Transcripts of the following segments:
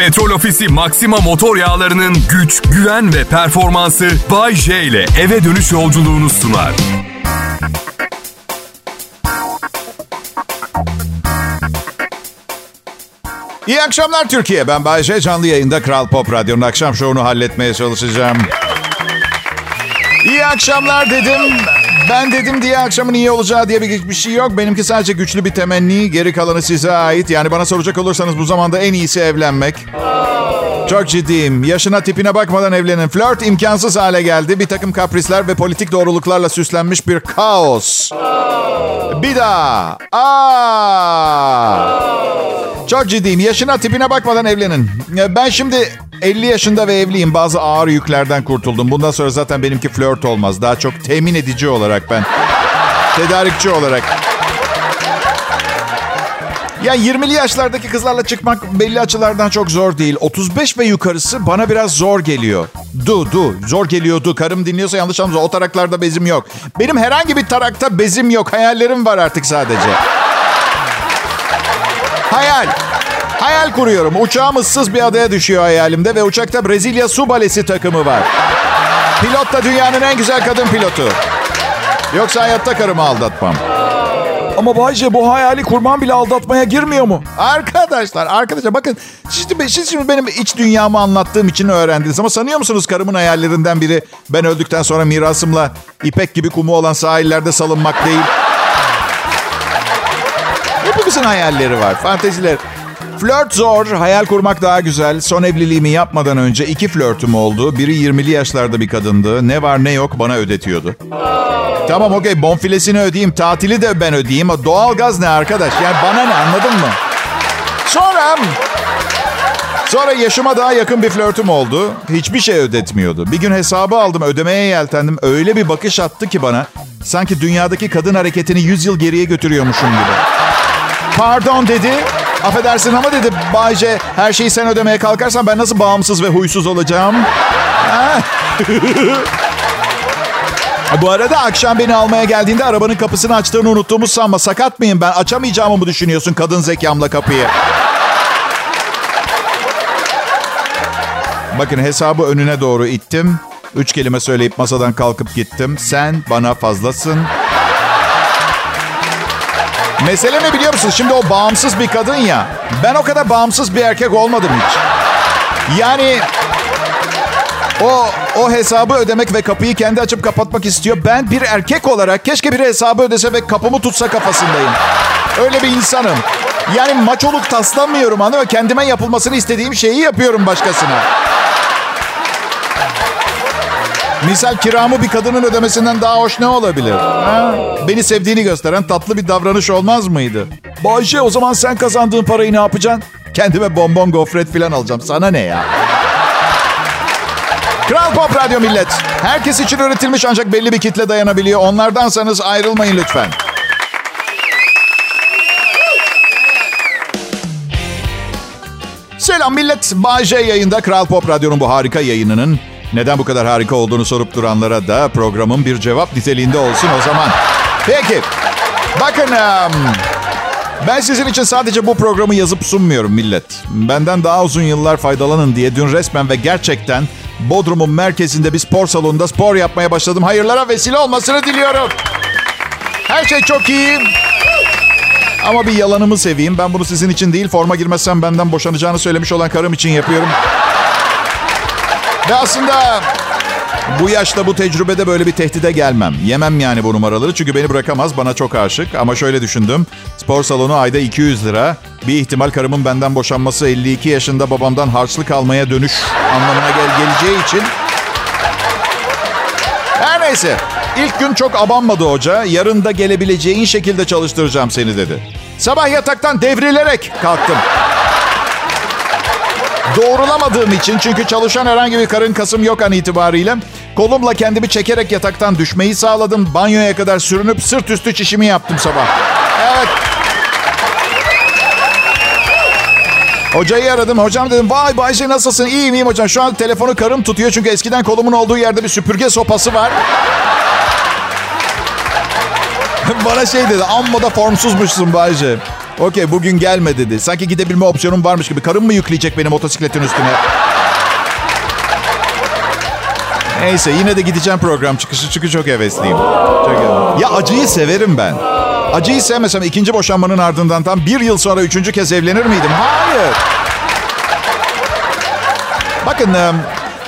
Petrol Ofisi Maxima motor yağlarının güç, güven ve performansı Bay J ile eve dönüş yolculuğunu sunar. İyi akşamlar Türkiye. Ben Bayece. Canlı yayında Kral Pop Radyo'nun akşam şovunu halletmeye çalışacağım. İyi akşamlar dedim. Ben dedim diye akşamın iyi olacağı diye bir, bir şey yok. Benimki sadece güçlü bir temenni. Geri kalanı size ait. Yani bana soracak olursanız bu zamanda en iyisi evlenmek. Çok ciddiyim. Yaşına tipine bakmadan evlenin. Flört imkansız hale geldi. Bir takım kaprisler ve politik doğruluklarla süslenmiş bir kaos. Bir daha. Aa! Çok ciddiyim. Yaşına tipine bakmadan evlenin. Ben şimdi 50 yaşında ve evliyim. Bazı ağır yüklerden kurtuldum. Bundan sonra zaten benimki flört olmaz. Daha çok temin edici olarak ben. Tedarikçi olarak. Ya 20'li yaşlardaki kızlarla çıkmak belli açılardan çok zor değil. 35 ve yukarısı bana biraz zor geliyor. Du du zor geliyordu. Karım dinliyorsa yanlış anlamda o taraklarda bezim yok. Benim herhangi bir tarakta bezim yok. Hayallerim var artık sadece. Hayal. Hayal kuruyorum. Uçağım ıssız bir adaya düşüyor hayalimde ve uçakta Brezilya su balesi takımı var. Pilot da dünyanın en güzel kadın pilotu. Yoksa hayatta karımı aldatmam. Ama Bayce bu hayali kurman bile aldatmaya girmiyor mu? Arkadaşlar, arkadaşlar bakın siz, siz şimdi benim iç dünyamı anlattığım için öğrendiniz. Ama sanıyor musunuz karımın hayallerinden biri ben öldükten sonra mirasımla ipek gibi kumu olan sahillerde salınmak değil? Hepimizin hayalleri var, fanteziler. Flört zor, hayal kurmak daha güzel. Son evliliğimi yapmadan önce iki flörtüm oldu. Biri 20'li yaşlarda bir kadındı. Ne var ne yok bana ödetiyordu. Tamam okey bonfilesini ödeyeyim, tatili de ben ödeyeyim. Doğalgaz ne arkadaş? Yani bana ne anladın mı? Sonra... Sonra yaşıma daha yakın bir flörtüm oldu. Hiçbir şey ödetmiyordu. Bir gün hesabı aldım, ödemeye yeltendim. Öyle bir bakış attı ki bana. Sanki dünyadaki kadın hareketini 100 yıl geriye götürüyormuşum gibi. Pardon dedi. Affedersin ama dedi Bayce her şeyi sen ödemeye kalkarsan ben nasıl bağımsız ve huysuz olacağım? Bu arada akşam beni almaya geldiğinde arabanın kapısını açtığını unuttuğumu sanma. Sakat mıyım ben? Açamayacağımı mı düşünüyorsun kadın zekamla kapıyı? Bakın hesabı önüne doğru ittim. Üç kelime söyleyip masadan kalkıp gittim. Sen bana fazlasın. Mesele ne biliyor musunuz? Şimdi o bağımsız bir kadın ya. Ben o kadar bağımsız bir erkek olmadım hiç. Yani o o hesabı ödemek ve kapıyı kendi açıp kapatmak istiyor. Ben bir erkek olarak keşke biri hesabı ödese ve kapımı tutsa kafasındayım. Öyle bir insanım. Yani maçoluk taslamıyorum anlıyor Kendime yapılmasını istediğim şeyi yapıyorum başkasına. Misal kiramı bir kadının ödemesinden daha hoş ne olabilir? Ha? Beni sevdiğini gösteren tatlı bir davranış olmaz mıydı? Bayşe o zaman sen kazandığın parayı ne yapacaksın? Kendime bonbon gofret falan alacağım. Sana ne ya? Kral Pop Radyo millet. Herkes için üretilmiş ancak belli bir kitle dayanabiliyor. Onlardansanız ayrılmayın lütfen. Selam millet. Bay yayında Kral Pop Radyo'nun bu harika yayınının neden bu kadar harika olduğunu sorup duranlara da programın bir cevap niteliğinde olsun o zaman. Peki. Bakın ben sizin için sadece bu programı yazıp sunmuyorum millet. Benden daha uzun yıllar faydalanın diye dün resmen ve gerçekten Bodrum'un merkezinde bir spor salonunda spor yapmaya başladım. Hayırlara vesile olmasını diliyorum. Her şey çok iyi. Ama bir yalanımı seveyim. Ben bunu sizin için değil, forma girmezsem benden boşanacağını söylemiş olan karım için yapıyorum. Ve aslında bu yaşta bu tecrübede böyle bir tehdide gelmem. Yemem yani bu numaraları çünkü beni bırakamaz bana çok aşık. Ama şöyle düşündüm. Spor salonu ayda 200 lira. Bir ihtimal karımın benden boşanması 52 yaşında babamdan harçlık almaya dönüş anlamına gel geleceği için. Her neyse. İlk gün çok abanmadı hoca. Yarın da gelebileceğin şekilde çalıştıracağım seni dedi. Sabah yataktan devrilerek kalktım. Doğrulamadığım için çünkü çalışan herhangi bir karın kasım yok an itibariyle kolumla kendimi çekerek yataktan düşmeyi sağladım. Banyoya kadar sürünüp sırt üstü çişimi yaptım sabah. Evet. Hocayı aradım. Hocam dedim vay Bayce nasılsın? İyiyim iyiyim hocam. Şu an telefonu karım tutuyor çünkü eskiden kolumun olduğu yerde bir süpürge sopası var. Bana şey dedi amma da formsuzmuşsun Bayce. Okey bugün gelme dedi. Sanki gidebilme opsiyonum varmış gibi. Karım mı yükleyecek benim motosikletin üstüne? Neyse yine de gideceğim program çıkışı çünkü çok hevesliyim. Çok hevesliyim. Ya acıyı severim ben. Acıyı sevmesem ikinci boşanmanın ardından tam bir yıl sonra üçüncü kez evlenir miydim? Hayır. Bakın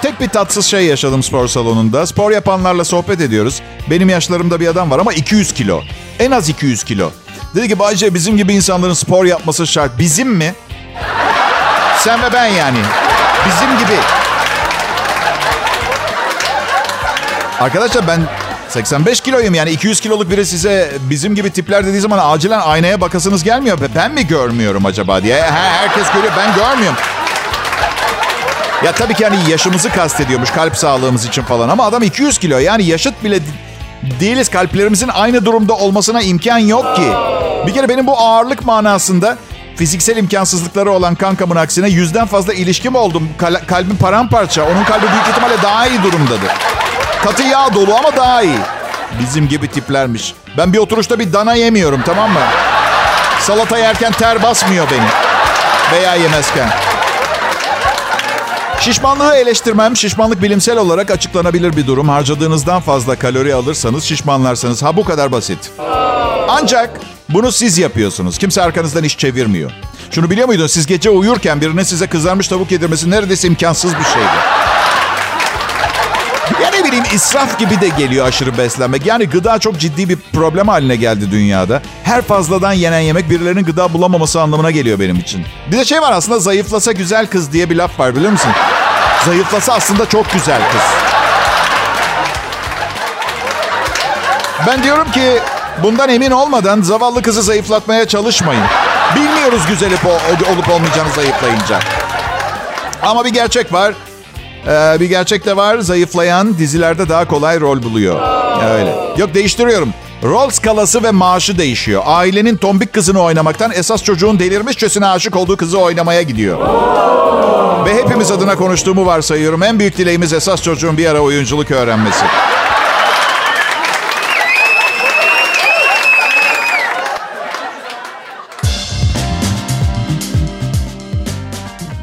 tek bir tatsız şey yaşadım spor salonunda. Spor yapanlarla sohbet ediyoruz. Benim yaşlarımda bir adam var ama 200 kilo. En az 200 kilo. Dedi ki Bayce bizim gibi insanların spor yapması şart. Bizim mi? Sen ve ben yani. Bizim gibi. Arkadaşlar ben 85 kiloyum yani 200 kiloluk biri size bizim gibi tipler dediği zaman acilen aynaya bakasınız gelmiyor. Ben mi görmüyorum acaba diye. herkes görüyor ben görmüyorum. Ya tabii ki hani yaşımızı kastediyormuş kalp sağlığımız için falan ama adam 200 kilo yani yaşıt bile değiliz. Kalplerimizin aynı durumda olmasına imkan yok ki. Bir kere benim bu ağırlık manasında fiziksel imkansızlıkları olan kankamın aksine yüzden fazla ilişkim oldum. Kal- kalbim paramparça. Onun kalbi büyük ihtimalle daha iyi durumdadır. Katı yağ dolu ama daha iyi. Bizim gibi tiplermiş. Ben bir oturuşta bir dana yemiyorum tamam mı? Salata yerken ter basmıyor beni. Veya yemezken. Şişmanlığı eleştirmem. Şişmanlık bilimsel olarak açıklanabilir bir durum. Harcadığınızdan fazla kalori alırsanız şişmanlarsınız. Ha bu kadar basit. Ancak bunu siz yapıyorsunuz. Kimse arkanızdan iş çevirmiyor. Şunu biliyor muydun? Siz gece uyurken birinin size kızarmış tavuk yedirmesi neredeyse imkansız bir şeydi. İsraf gibi de geliyor aşırı beslenmek. Yani gıda çok ciddi bir problem haline geldi dünyada. Her fazladan yenen yemek birilerinin gıda bulamaması anlamına geliyor benim için. Bir de şey var aslında zayıflasa güzel kız diye bir laf var biliyor musun? Zayıflasa aslında çok güzel kız. Ben diyorum ki bundan emin olmadan zavallı kızı zayıflatmaya çalışmayın. Bilmiyoruz güzel olup olmayacağını zayıflayınca. Ama bir gerçek var. Ee, bir gerçek de var. Zayıflayan dizilerde daha kolay rol buluyor. Öyle. Yok değiştiriyorum. Rol skalası ve maaşı değişiyor. Ailenin tombik kızını oynamaktan esas çocuğun delirmişçesine aşık olduğu kızı oynamaya gidiyor. Ve hepimiz adına konuştuğumu varsayıyorum. En büyük dileğimiz esas çocuğun bir ara oyunculuk öğrenmesi.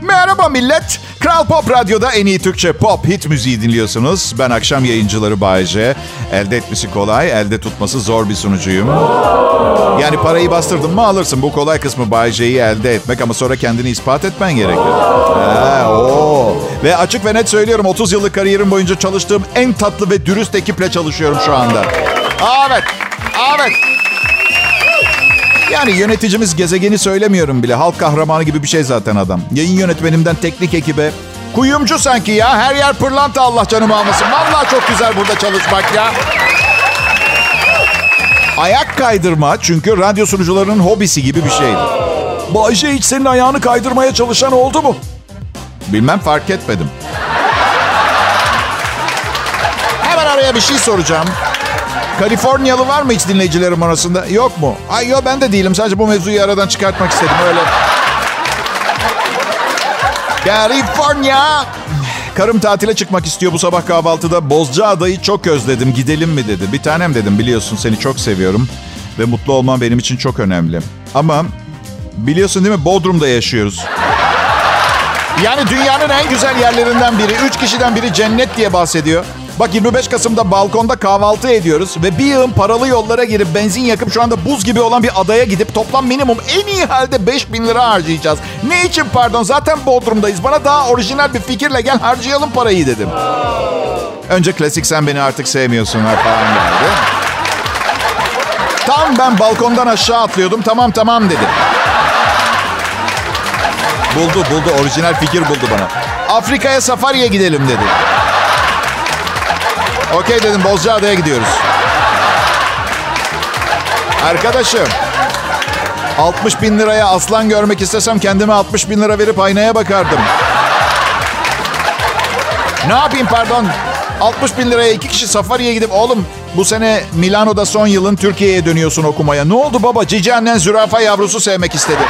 Merhaba millet. Kral Pop Radyo'da en iyi Türkçe pop hit müziği dinliyorsunuz. Ben akşam yayıncıları Bayece. Elde etmesi kolay, elde tutması zor bir sunucuyum. Yani parayı bastırdın mı alırsın. Bu kolay kısmı Bayece'yi elde etmek ama sonra kendini ispat etmen gerekir. Ee, oo. Ve açık ve net söylüyorum 30 yıllık kariyerim boyunca çalıştığım en tatlı ve dürüst ekiple çalışıyorum şu anda. Evet, evet. Yani yöneticimiz gezegeni söylemiyorum bile. Halk kahramanı gibi bir şey zaten adam. Yayın yönetmenimden teknik ekibe. Kuyumcu sanki ya. Her yer pırlanta Allah canımı almasın. Vallahi çok güzel burada çalışmak ya. Ayak kaydırma çünkü radyo sunucularının hobisi gibi bir şeydi. Bayşe hiç senin ayağını kaydırmaya çalışan oldu mu? Bilmem fark etmedim. Hemen araya bir şey soracağım. Kaliforniyalı var mı hiç dinleyicilerim arasında? Yok mu? Ay yok ben de değilim. Sadece bu mevzuyu aradan çıkartmak istedim öyle. California. Karım tatile çıkmak istiyor bu sabah kahvaltıda. Bozca adayı çok özledim. Gidelim mi dedi. Bir tanem dedim biliyorsun seni çok seviyorum. Ve mutlu olman benim için çok önemli. Ama biliyorsun değil mi Bodrum'da yaşıyoruz. Yani dünyanın en güzel yerlerinden biri. Üç kişiden biri cennet diye bahsediyor. Bak 25 Kasım'da balkonda kahvaltı ediyoruz ve bir yığın paralı yollara girip benzin yakıp şu anda buz gibi olan bir adaya gidip toplam minimum en iyi halde 5 bin lira harcayacağız. Ne için pardon zaten Bodrum'dayız. Bana daha orijinal bir fikirle gel harcayalım parayı dedim. Önce klasik sen beni artık sevmiyorsun falan geldi. Tam ben balkondan aşağı atlıyordum tamam tamam dedi. Buldu buldu orijinal fikir buldu bana. Afrika'ya safariye gidelim dedi. Okey dedim Bozcaada'ya gidiyoruz. Arkadaşım 60 bin liraya aslan görmek istesem kendime 60 bin lira verip aynaya bakardım. Ne yapayım pardon? 60 bin liraya iki kişi safariye gidip oğlum bu sene Milano'da son yılın Türkiye'ye dönüyorsun okumaya. Ne oldu baba? Cici annen zürafa yavrusu sevmek istedi.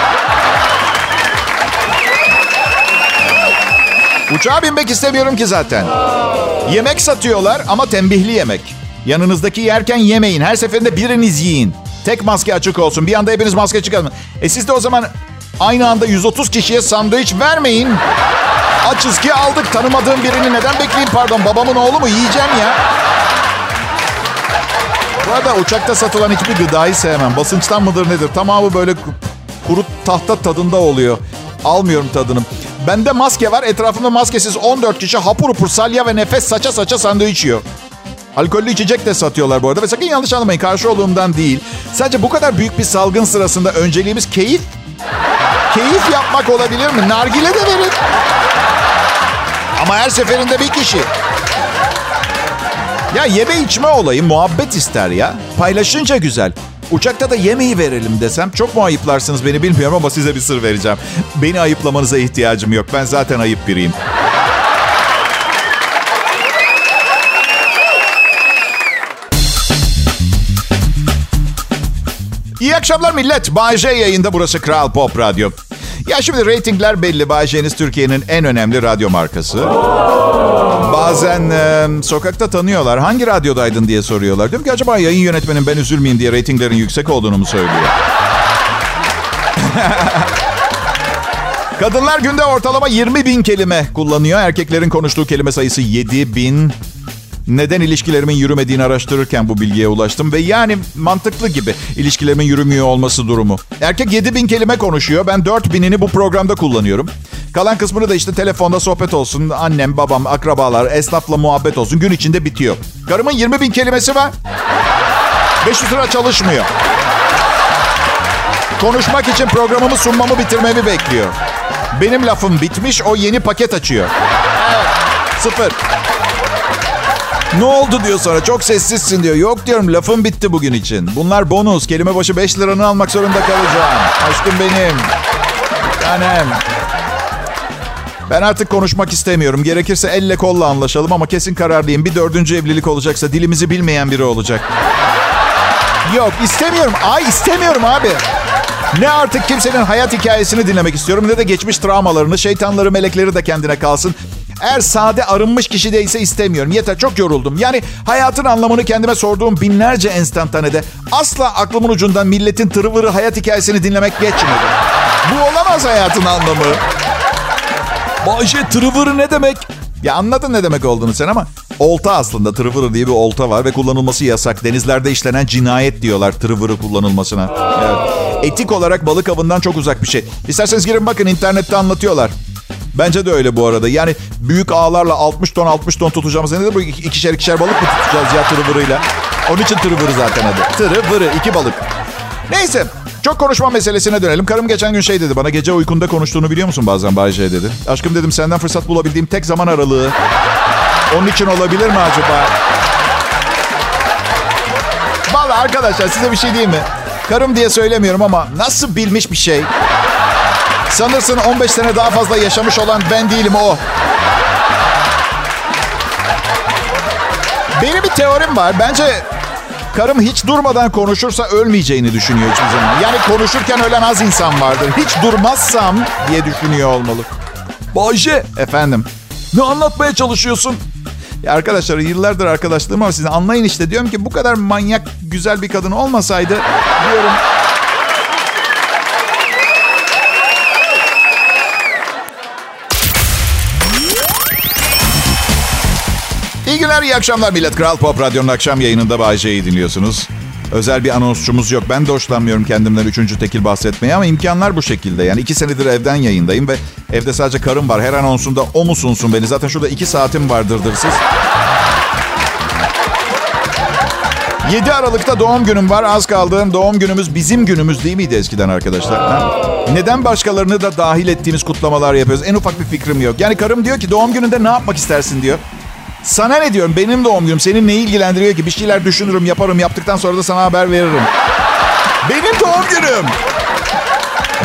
Uçağa binmek istemiyorum ki zaten. Yemek satıyorlar ama tembihli yemek. Yanınızdaki yerken yemeyin. Her seferinde biriniz yiyin. Tek maske açık olsun. Bir anda hepiniz maske çıkarın. E siz de o zaman aynı anda 130 kişiye sandviç vermeyin. Açız ki aldık. Tanımadığım birini neden bekleyeyim pardon. Babamın oğlu mu? Yiyeceğim ya. Bu arada uçakta satılan hiçbir gıdayı sevmem. Basınçtan mıdır nedir? Tamamı böyle kuru tahta tadında oluyor. Almıyorum tadını. Bende maske var. Etrafımda maskesiz 14 kişi hapur hapur salya ve nefes saça saça sandviç yiyor. Alkollü içecek de satıyorlar bu arada. Ve sakın yanlış anlamayın. Karşı olduğumdan değil. Sadece bu kadar büyük bir salgın sırasında önceliğimiz keyif. Keyif yapmak olabilir mi? Nargile de verin. Ama her seferinde bir kişi. Ya yeme içme olayı muhabbet ister ya. Paylaşınca güzel. Uçakta da yemeği verelim desem çok mu ayıplarsınız beni bilmiyorum ama size bir sır vereceğim. Beni ayıplamanıza ihtiyacım yok. Ben zaten ayıp biriyim. İyi akşamlar millet. Bay yayında burası Kral Pop Radyo. Ya şimdi reytingler belli. Bay Türkiye'nin en önemli radyo markası. Bazen e, sokakta tanıyorlar. Hangi radyodaydın diye soruyorlar. Diyorum ki acaba yayın yönetmenim ben üzülmeyeyim diye reytinglerin yüksek olduğunu mu söylüyor? Kadınlar günde ortalama 20 bin kelime kullanıyor. Erkeklerin konuştuğu kelime sayısı 7 bin. Neden ilişkilerimin yürümediğini araştırırken bu bilgiye ulaştım. Ve yani mantıklı gibi ilişkilerimin yürümüyor olması durumu. Erkek 7 bin kelime konuşuyor. Ben 4 binini bu programda kullanıyorum. Kalan kısmını da işte telefonda sohbet olsun. Annem, babam, akrabalar, esnafla muhabbet olsun. Gün içinde bitiyor. Karımın 20 bin kelimesi var. 500 lira çalışmıyor. Konuşmak için programımı sunmamı bitirmemi bekliyor. Benim lafım bitmiş, o yeni paket açıyor. Sıfır. Ne oldu diyor sonra. Çok sessizsin diyor. Yok diyorum lafım bitti bugün için. Bunlar bonus. Kelime başı 5 liranı almak zorunda kalacağım. Aşkım benim. Tanem. Ben artık konuşmak istemiyorum. Gerekirse elle kolla anlaşalım ama kesin kararlıyım. Bir dördüncü evlilik olacaksa dilimizi bilmeyen biri olacak. Yok istemiyorum. Ay istemiyorum abi. Ne artık kimsenin hayat hikayesini dinlemek istiyorum ne de geçmiş travmalarını, şeytanları, melekleri de kendine kalsın. Eğer sade arınmış kişi değilse istemiyorum. Yeter çok yoruldum. Yani hayatın anlamını kendime sorduğum binlerce enstantanede asla aklımın ucundan milletin tırıvırı hayat hikayesini dinlemek geçmedi. Bu olamaz hayatın anlamı. Bayşe tırıvırı ne demek? Ya anladın ne demek olduğunu sen ama olta aslında tırıvırı diye bir olta var ve kullanılması yasak. Denizlerde işlenen cinayet diyorlar tırıvırı kullanılmasına. Evet. Etik olarak balık avından çok uzak bir şey. İsterseniz girin bakın internette anlatıyorlar. Bence de öyle bu arada. Yani büyük ağlarla 60 ton 60 ton tutacağımız nedir bu ikişer ikişer balık mı tutacağız ya tırıvırıyla? Onun için tırıvırı zaten adı. Tırıvırı iki balık. Neyse çok konuşma meselesine dönelim. Karım geçen gün şey dedi bana gece uykunda konuştuğunu biliyor musun bazen Bayce dedi. Aşkım dedim senden fırsat bulabildiğim tek zaman aralığı. Onun için olabilir mi acaba? Vallahi arkadaşlar size bir şey diyeyim mi? Karım diye söylemiyorum ama nasıl bilmiş bir şey. Sanırsın 15 sene daha fazla yaşamış olan ben değilim o. Benim bir teorim var. Bence karım hiç durmadan konuşursa ölmeyeceğini düşünüyor hiçbir zaman. Yani konuşurken ölen az insan vardır. Hiç durmazsam diye düşünüyor olmalı. Bayşe Efendim. ne anlatmaya çalışıyorsun? Ya arkadaşlar yıllardır arkadaşlığım var sizin. Anlayın işte diyorum ki bu kadar manyak güzel bir kadın olmasaydı diyorum. İyi günler, iyi akşamlar millet. Kral Pop Radyo'nun akşam yayınında Bayece'yi dinliyorsunuz. Özel bir anonsçumuz yok. Ben de hoşlanmıyorum kendimden üçüncü tekil bahsetmeye ama imkanlar bu şekilde. Yani iki senedir evden yayındayım ve evde sadece karım var. Her anonsunda o mu sunsun beni? Zaten şurada iki saatim var dırdırsız. 7 Aralık'ta doğum günüm var. Az kaldı. Doğum günümüz bizim günümüz değil miydi eskiden arkadaşlar? Ha? Neden başkalarını da dahil ettiğimiz kutlamalar yapıyoruz? En ufak bir fikrim yok. Yani karım diyor ki doğum gününde ne yapmak istersin diyor. Sana ne diyorum? Benim doğum günüm. Senin ne ilgilendiriyor ki? Bir şeyler düşünürüm, yaparım. Yaptıktan sonra da sana haber veririm. Benim doğum günüm.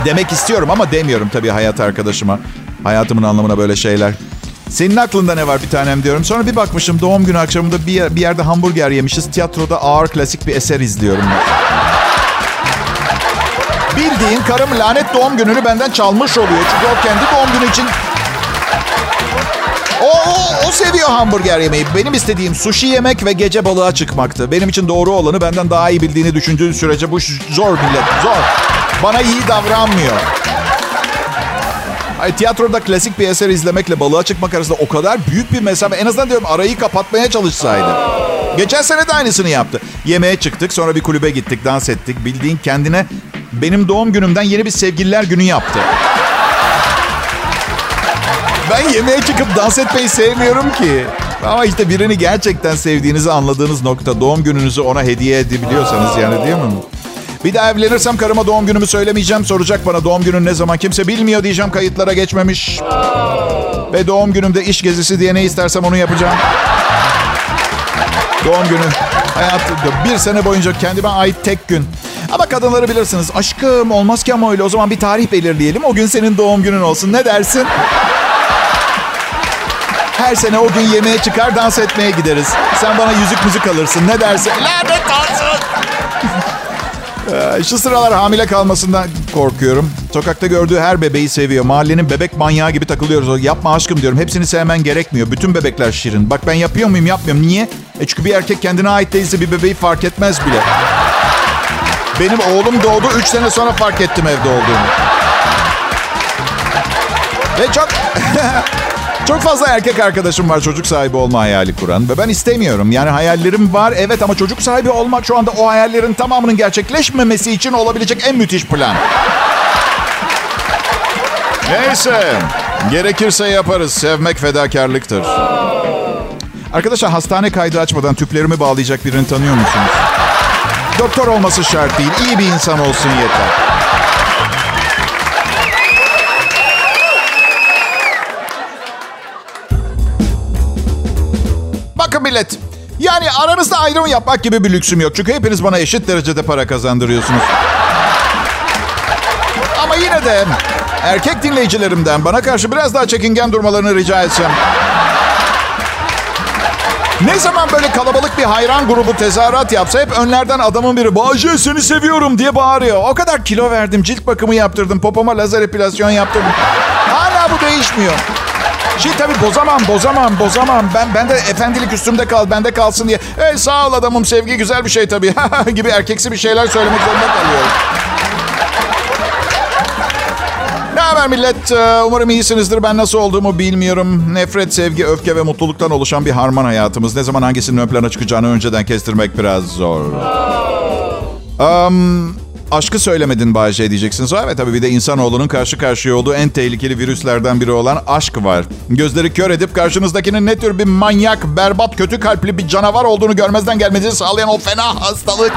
Demek istiyorum ama demiyorum tabii hayat arkadaşıma. Hayatımın anlamına böyle şeyler. Senin aklında ne var bir tanem diyorum. Sonra bir bakmışım doğum günü akşamında bir, yer, bir yerde hamburger yemişiz. Tiyatroda ağır klasik bir eser izliyorum. Bildiğin karım lanet doğum gününü benden çalmış oluyor. Çünkü o kendi doğum günü için O, o, o seviyor hamburger yemeği. Benim istediğim sushi yemek ve gece balığa çıkmaktı. Benim için doğru olanı benden daha iyi bildiğini düşündüğü sürece bu zor millet. Zor. Bana iyi davranmıyor. Ay, tiyatroda klasik bir eser izlemekle balığa çıkmak arasında o kadar büyük bir mesafe. En azından diyorum arayı kapatmaya çalışsaydı. Geçen sene de aynısını yaptı. Yemeğe çıktık sonra bir kulübe gittik dans ettik. Bildiğin kendine benim doğum günümden yeni bir sevgililer günü yaptı. Ben yemeğe çıkıp dans etmeyi sevmiyorum ki. Ama işte birini gerçekten sevdiğinizi anladığınız nokta doğum gününüzü ona hediye edebiliyorsanız yani değil mi? Bir daha evlenirsem karıma doğum günümü söylemeyeceğim. Soracak bana doğum günün ne zaman kimse bilmiyor diyeceğim kayıtlara geçmemiş. Ve doğum günümde iş gezisi diye ne istersem onu yapacağım. Doğum günü. Hayatımda bir sene boyunca kendime ait tek gün. Ama kadınları bilirsiniz. Aşkım olmaz ki ama öyle. O zaman bir tarih belirleyelim. O gün senin doğum günün olsun. Ne dersin? Her sene o gün yemeğe çıkar dans etmeye gideriz. Sen bana yüzük müzik alırsın. Ne dersin? Lanet olsun. Şu sıralar hamile kalmasından korkuyorum. Sokakta gördüğü her bebeği seviyor. Mahallenin bebek manyağı gibi takılıyoruz. Yapma aşkım diyorum. Hepsini sevmen gerekmiyor. Bütün bebekler şirin. Bak ben yapıyor muyum yapmıyorum. Niye? E çünkü bir erkek kendine ait değilse bir bebeği fark etmez bile. Benim oğlum doğdu. Üç sene sonra fark ettim evde olduğunu. Ve çok... Çok fazla erkek arkadaşım var çocuk sahibi olma hayali kuran ve ben istemiyorum. Yani hayallerim var evet ama çocuk sahibi olmak şu anda o hayallerin tamamının gerçekleşmemesi için olabilecek en müthiş plan. Neyse, gerekirse yaparız. Sevmek fedakarlıktır. Arkadaşlar hastane kaydı açmadan tüplerimi bağlayacak birini tanıyor musunuz? Doktor olması şart değil, iyi bir insan olsun yeter. Millet. Yani aranızda ayrım yapmak gibi bir lüksüm yok. Çünkü hepiniz bana eşit derecede para kazandırıyorsunuz. Ama yine de erkek dinleyicilerimden bana karşı biraz daha çekingen durmalarını rica etsem. Ne zaman böyle kalabalık bir hayran grubu tezahürat yapsa hep önlerden adamın biri Bağcı seni seviyorum diye bağırıyor. O kadar kilo verdim, cilt bakımı yaptırdım, popoma lazer epilasyon yaptırdım. Hala bu değişmiyor. Şey tabii bozamam, bozamam, bozamam. Ben ben de efendilik üstümde kal, bende kalsın diye. Hey sağ ol adamım, sevgi güzel bir şey tabii. gibi erkeksi bir şeyler söylemek zorunda kalıyorum. Ne haber millet? Ee, umarım iyisinizdir. Ben nasıl olduğumu bilmiyorum. Nefret, sevgi, öfke ve mutluluktan oluşan bir harman hayatımız. Ne zaman hangisinin ön plana çıkacağını önceden kestirmek biraz zor. Um, aşkı söylemedin Bayce diyeceksiniz. Evet tabii bir de insanoğlunun karşı karşıya olduğu en tehlikeli virüslerden biri olan aşk var. Gözleri kör edip karşınızdakinin ne tür bir manyak, berbat, kötü kalpli bir canavar olduğunu görmezden gelmenizi sağlayan o fena hastalık.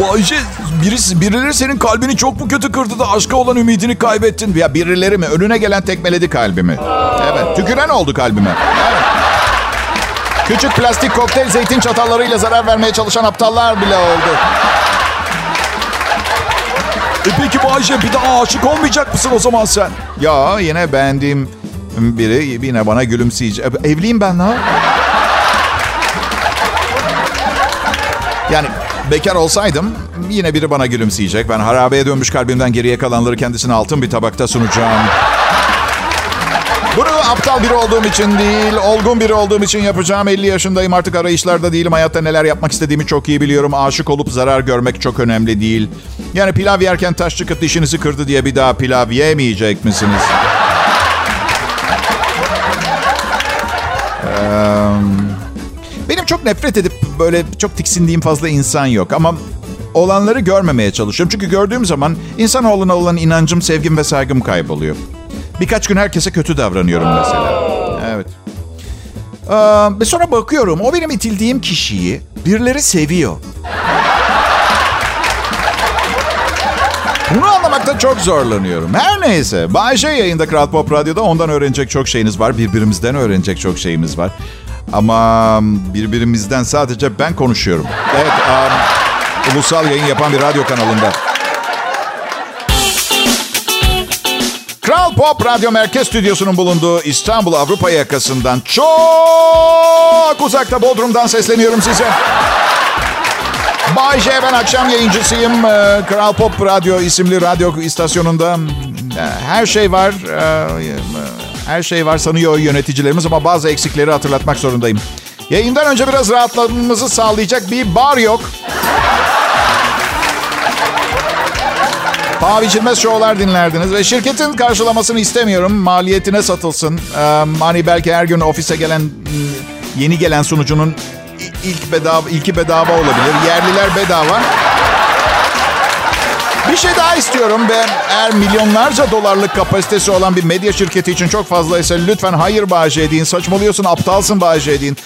Bayce birisi, birileri senin kalbini çok mu kötü kırdı da aşka olan ümidini kaybettin? Ya birileri mi? Önüne gelen tekmeledi kalbimi. Evet. Tüküren oldu kalbime. Evet. Küçük plastik kokteyl zeytin çatallarıyla zarar vermeye çalışan aptallar bile oldu. E peki Bayce bir daha aşık olmayacak mısın o zaman sen? Ya yine beğendiğim biri yine bana gülümseyecek. Evliyim ben ha. Yani bekar olsaydım yine biri bana gülümseyecek. Ben harabeye dönmüş kalbimden geriye kalanları kendisine altın bir tabakta sunacağım. Bunu aptal biri olduğum için değil, olgun biri olduğum için yapacağım. 50 yaşındayım artık arayışlarda değilim. Hayatta neler yapmak istediğimi çok iyi biliyorum. Aşık olup zarar görmek çok önemli değil. Yani pilav yerken taş çıkıp dişinizi kırdı diye bir daha pilav yemeyecek misiniz? benim çok nefret edip böyle çok tiksindiğim fazla insan yok. Ama olanları görmemeye çalışıyorum. Çünkü gördüğüm zaman insanoğluna olan inancım, sevgim ve saygım kayboluyor. Birkaç gün herkese kötü davranıyorum mesela. Evet. Ee, sonra bakıyorum o benim itildiğim kişiyi birileri seviyor. Bunu anlamakta çok zorlanıyorum. Her neyse. Bayşe yayında Kral Pop Radyo'da ondan öğrenecek çok şeyiniz var. Birbirimizden öğrenecek çok şeyimiz var. Ama birbirimizden sadece ben konuşuyorum. Evet, um, ulusal yayın yapan bir radyo kanalında. Kral Pop Radyo Merkez Stüdyosu'nun bulunduğu İstanbul Avrupa yakasından çok uzakta Bodrum'dan sesleniyorum size. Bay J ben akşam yayıncısıyım. Ee, Kral Pop Radyo isimli radyo istasyonunda e, her şey var. Ee, her şey var sanıyor yöneticilerimiz ama bazı eksikleri hatırlatmak zorundayım. Yayından önce biraz rahatlamamızı sağlayacak bir bar yok. Paha biçilmez şovlar dinlerdiniz ve şirketin karşılamasını istemiyorum. Maliyetine satılsın. Ee, hani belki her gün ofise gelen yeni gelen sunucunun ilk bedava ilki bedava olabilir. Yerliler bedava. Bir şey daha istiyorum ve eğer milyonlarca dolarlık kapasitesi olan bir medya şirketi için çok fazlaysa lütfen hayır Bağcay deyin. Saçmalıyorsun, aptalsın Bağcay deyin.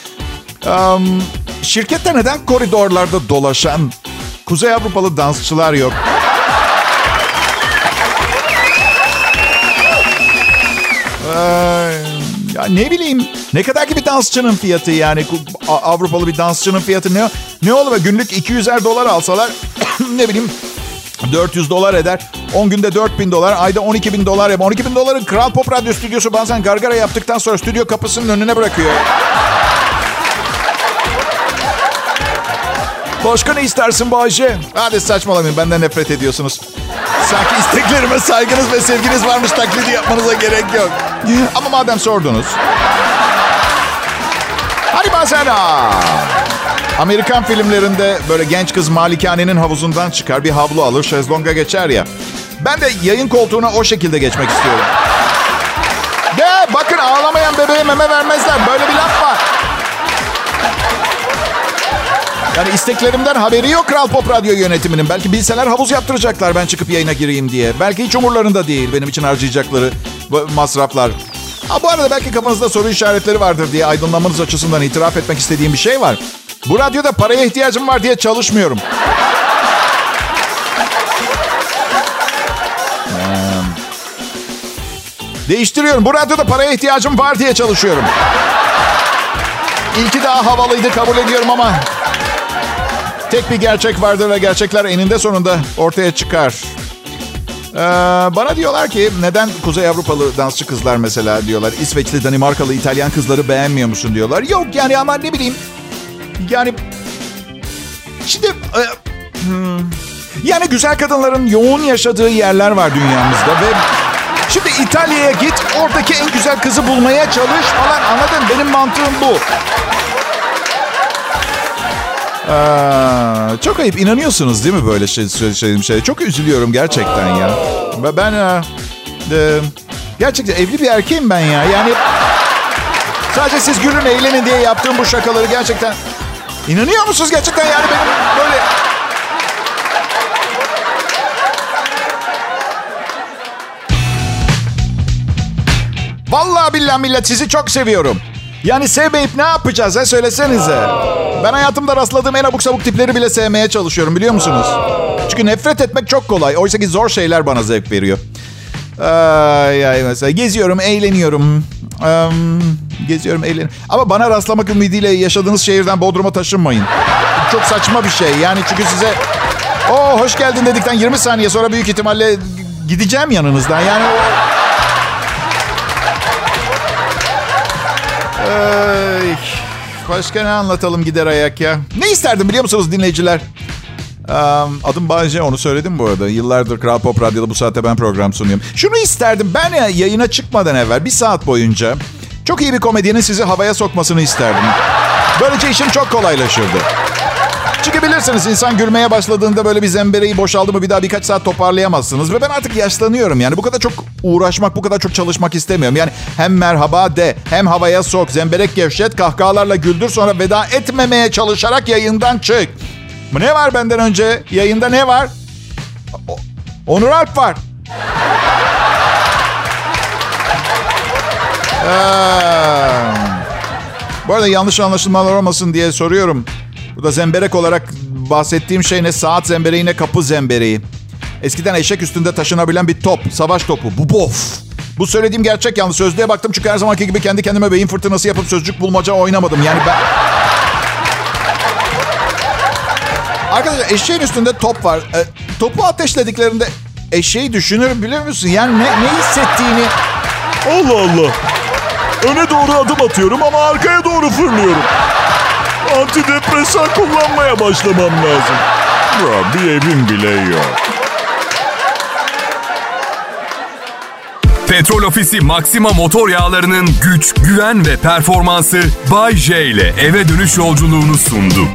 Um, şirkette neden koridorlarda dolaşan Kuzey Avrupalı dansçılar yok? Ya ne bileyim ne kadar ki bir dansçının fiyatı yani Avrupalı bir dansçının fiyatı ne ne olur günlük 200'er dolar alsalar ne bileyim 400 dolar eder. 10 günde 4000 dolar, ayda 12 bin dolar yap. 12 bin doların Kral Pop Radyo stüdyosu bazen gargara yaptıktan sonra stüdyo kapısının önüne bırakıyor. Başka ne istersin Bayce? Hadi saçmalamayın benden nefret ediyorsunuz. Sanki isteklerime saygınız ve sevginiz varmış taklidi yapmanıza gerek yok. Ama madem sordunuz. Hadi bazen Amerikan filmlerinde böyle genç kız malikanenin havuzundan çıkar bir havlu alır şezlonga geçer ya. Ben de yayın koltuğuna o şekilde geçmek istiyorum. De bakın ağlamayan bebeğe meme vermezler. Böyle bir laf var. Yani isteklerimden haberi yok Kral Pop Radyo yönetiminin. Belki bilseler havuz yaptıracaklar ben çıkıp yayına gireyim diye. Belki hiç umurlarında değil benim için harcayacakları masraflar. Ha, bu arada belki kafanızda soru işaretleri vardır diye aydınlanmanız açısından itiraf etmek istediğim bir şey var. Bu radyoda paraya ihtiyacım var diye çalışmıyorum. Değiştiriyorum. Bu radyoda paraya ihtiyacım var diye çalışıyorum. İlki daha havalıydı kabul ediyorum ama tek bir gerçek vardır ve gerçekler eninde sonunda ortaya çıkar. Ee, bana diyorlar ki neden Kuzey Avrupalı dansçı kızlar mesela diyorlar. İsveçli, Danimarkalı, İtalyan kızları beğenmiyor musun diyorlar. Yok yani ama ne bileyim. Yani şimdi e, hmm, yani güzel kadınların yoğun yaşadığı yerler var dünyamızda ve şimdi İtalya'ya git oradaki en güzel kızı bulmaya çalış falan anladın benim mantığım bu. Çok ayıp. inanıyorsunuz değil mi böyle şey söylediğim şey? Çok üzülüyorum gerçekten ya. Ben e, gerçekten evli bir erkeğim ben ya. Yani sadece siz gülün eğlenin diye yaptığım bu şakaları gerçekten inanıyor musunuz gerçekten yani benim böyle Vallahi billahi millet sizi çok seviyorum. Yani sevmeyip ne yapacağız ha söylesenize. Ben hayatımda rastladığım en abuk sabuk tipleri bile sevmeye çalışıyorum biliyor musunuz? Çünkü nefret etmek çok kolay. Oysa ki zor şeyler bana zevk veriyor. Ay, ay mesela geziyorum, eğleniyorum. Um, geziyorum, eğleniyorum. Ama bana rastlamak ümidiyle yaşadığınız şehirden Bodrum'a taşınmayın. Çok saçma bir şey. Yani çünkü size o hoş geldin dedikten 20 saniye sonra büyük ihtimalle gideceğim yanınızdan. Yani o... Ay. Başka ne anlatalım gider ayak ya? Ne isterdim biliyor musunuz dinleyiciler? Um, adım Bayce onu söyledim bu arada. Yıllardır Kral Pop Radyo'da bu saatte ben program sunuyorum. Şunu isterdim ben ya yayına çıkmadan evvel bir saat boyunca çok iyi bir komedyenin sizi havaya sokmasını isterdim. Böylece işim çok kolaylaşırdı. Çünkü bilirsiniz insan gülmeye başladığında böyle bir zembereyi boşaldı mı bir daha birkaç saat toparlayamazsınız. Ve ben artık yaşlanıyorum yani bu kadar çok uğraşmak, bu kadar çok çalışmak istemiyorum. Yani hem merhaba de, hem havaya sok, zemberek gevşet, kahkahalarla güldür sonra veda etmemeye çalışarak yayından çık. Bu ne var benden önce? Yayında ne var? Onur Alp var. Ee, bu arada yanlış anlaşılmalar olmasın diye soruyorum. Bu da zemberek olarak bahsettiğim şey ne? Saat zembereği ne kapı zembereği. Eskiden eşek üstünde taşınabilen bir top. Savaş topu. Bu bof. Bu söylediğim gerçek yalnız sözlüğe baktım çünkü her zamanki gibi kendi kendime beyin fırtınası yapıp sözcük bulmaca oynamadım. Yani ben... Arkadaşlar eşeğin üstünde top var. E, topu ateşlediklerinde eşeği düşünür bilir misin? Yani ne, ne hissettiğini... Allah Allah. Öne doğru adım atıyorum ama arkaya doğru fırlıyorum. Antidepresan kullanmaya başlamam lazım. Ya bir evim bile yok. Petrol Ofisi Maxima motor yağlarının güç, güven ve performansı Bay J ile eve dönüş yolculuğunu sundu.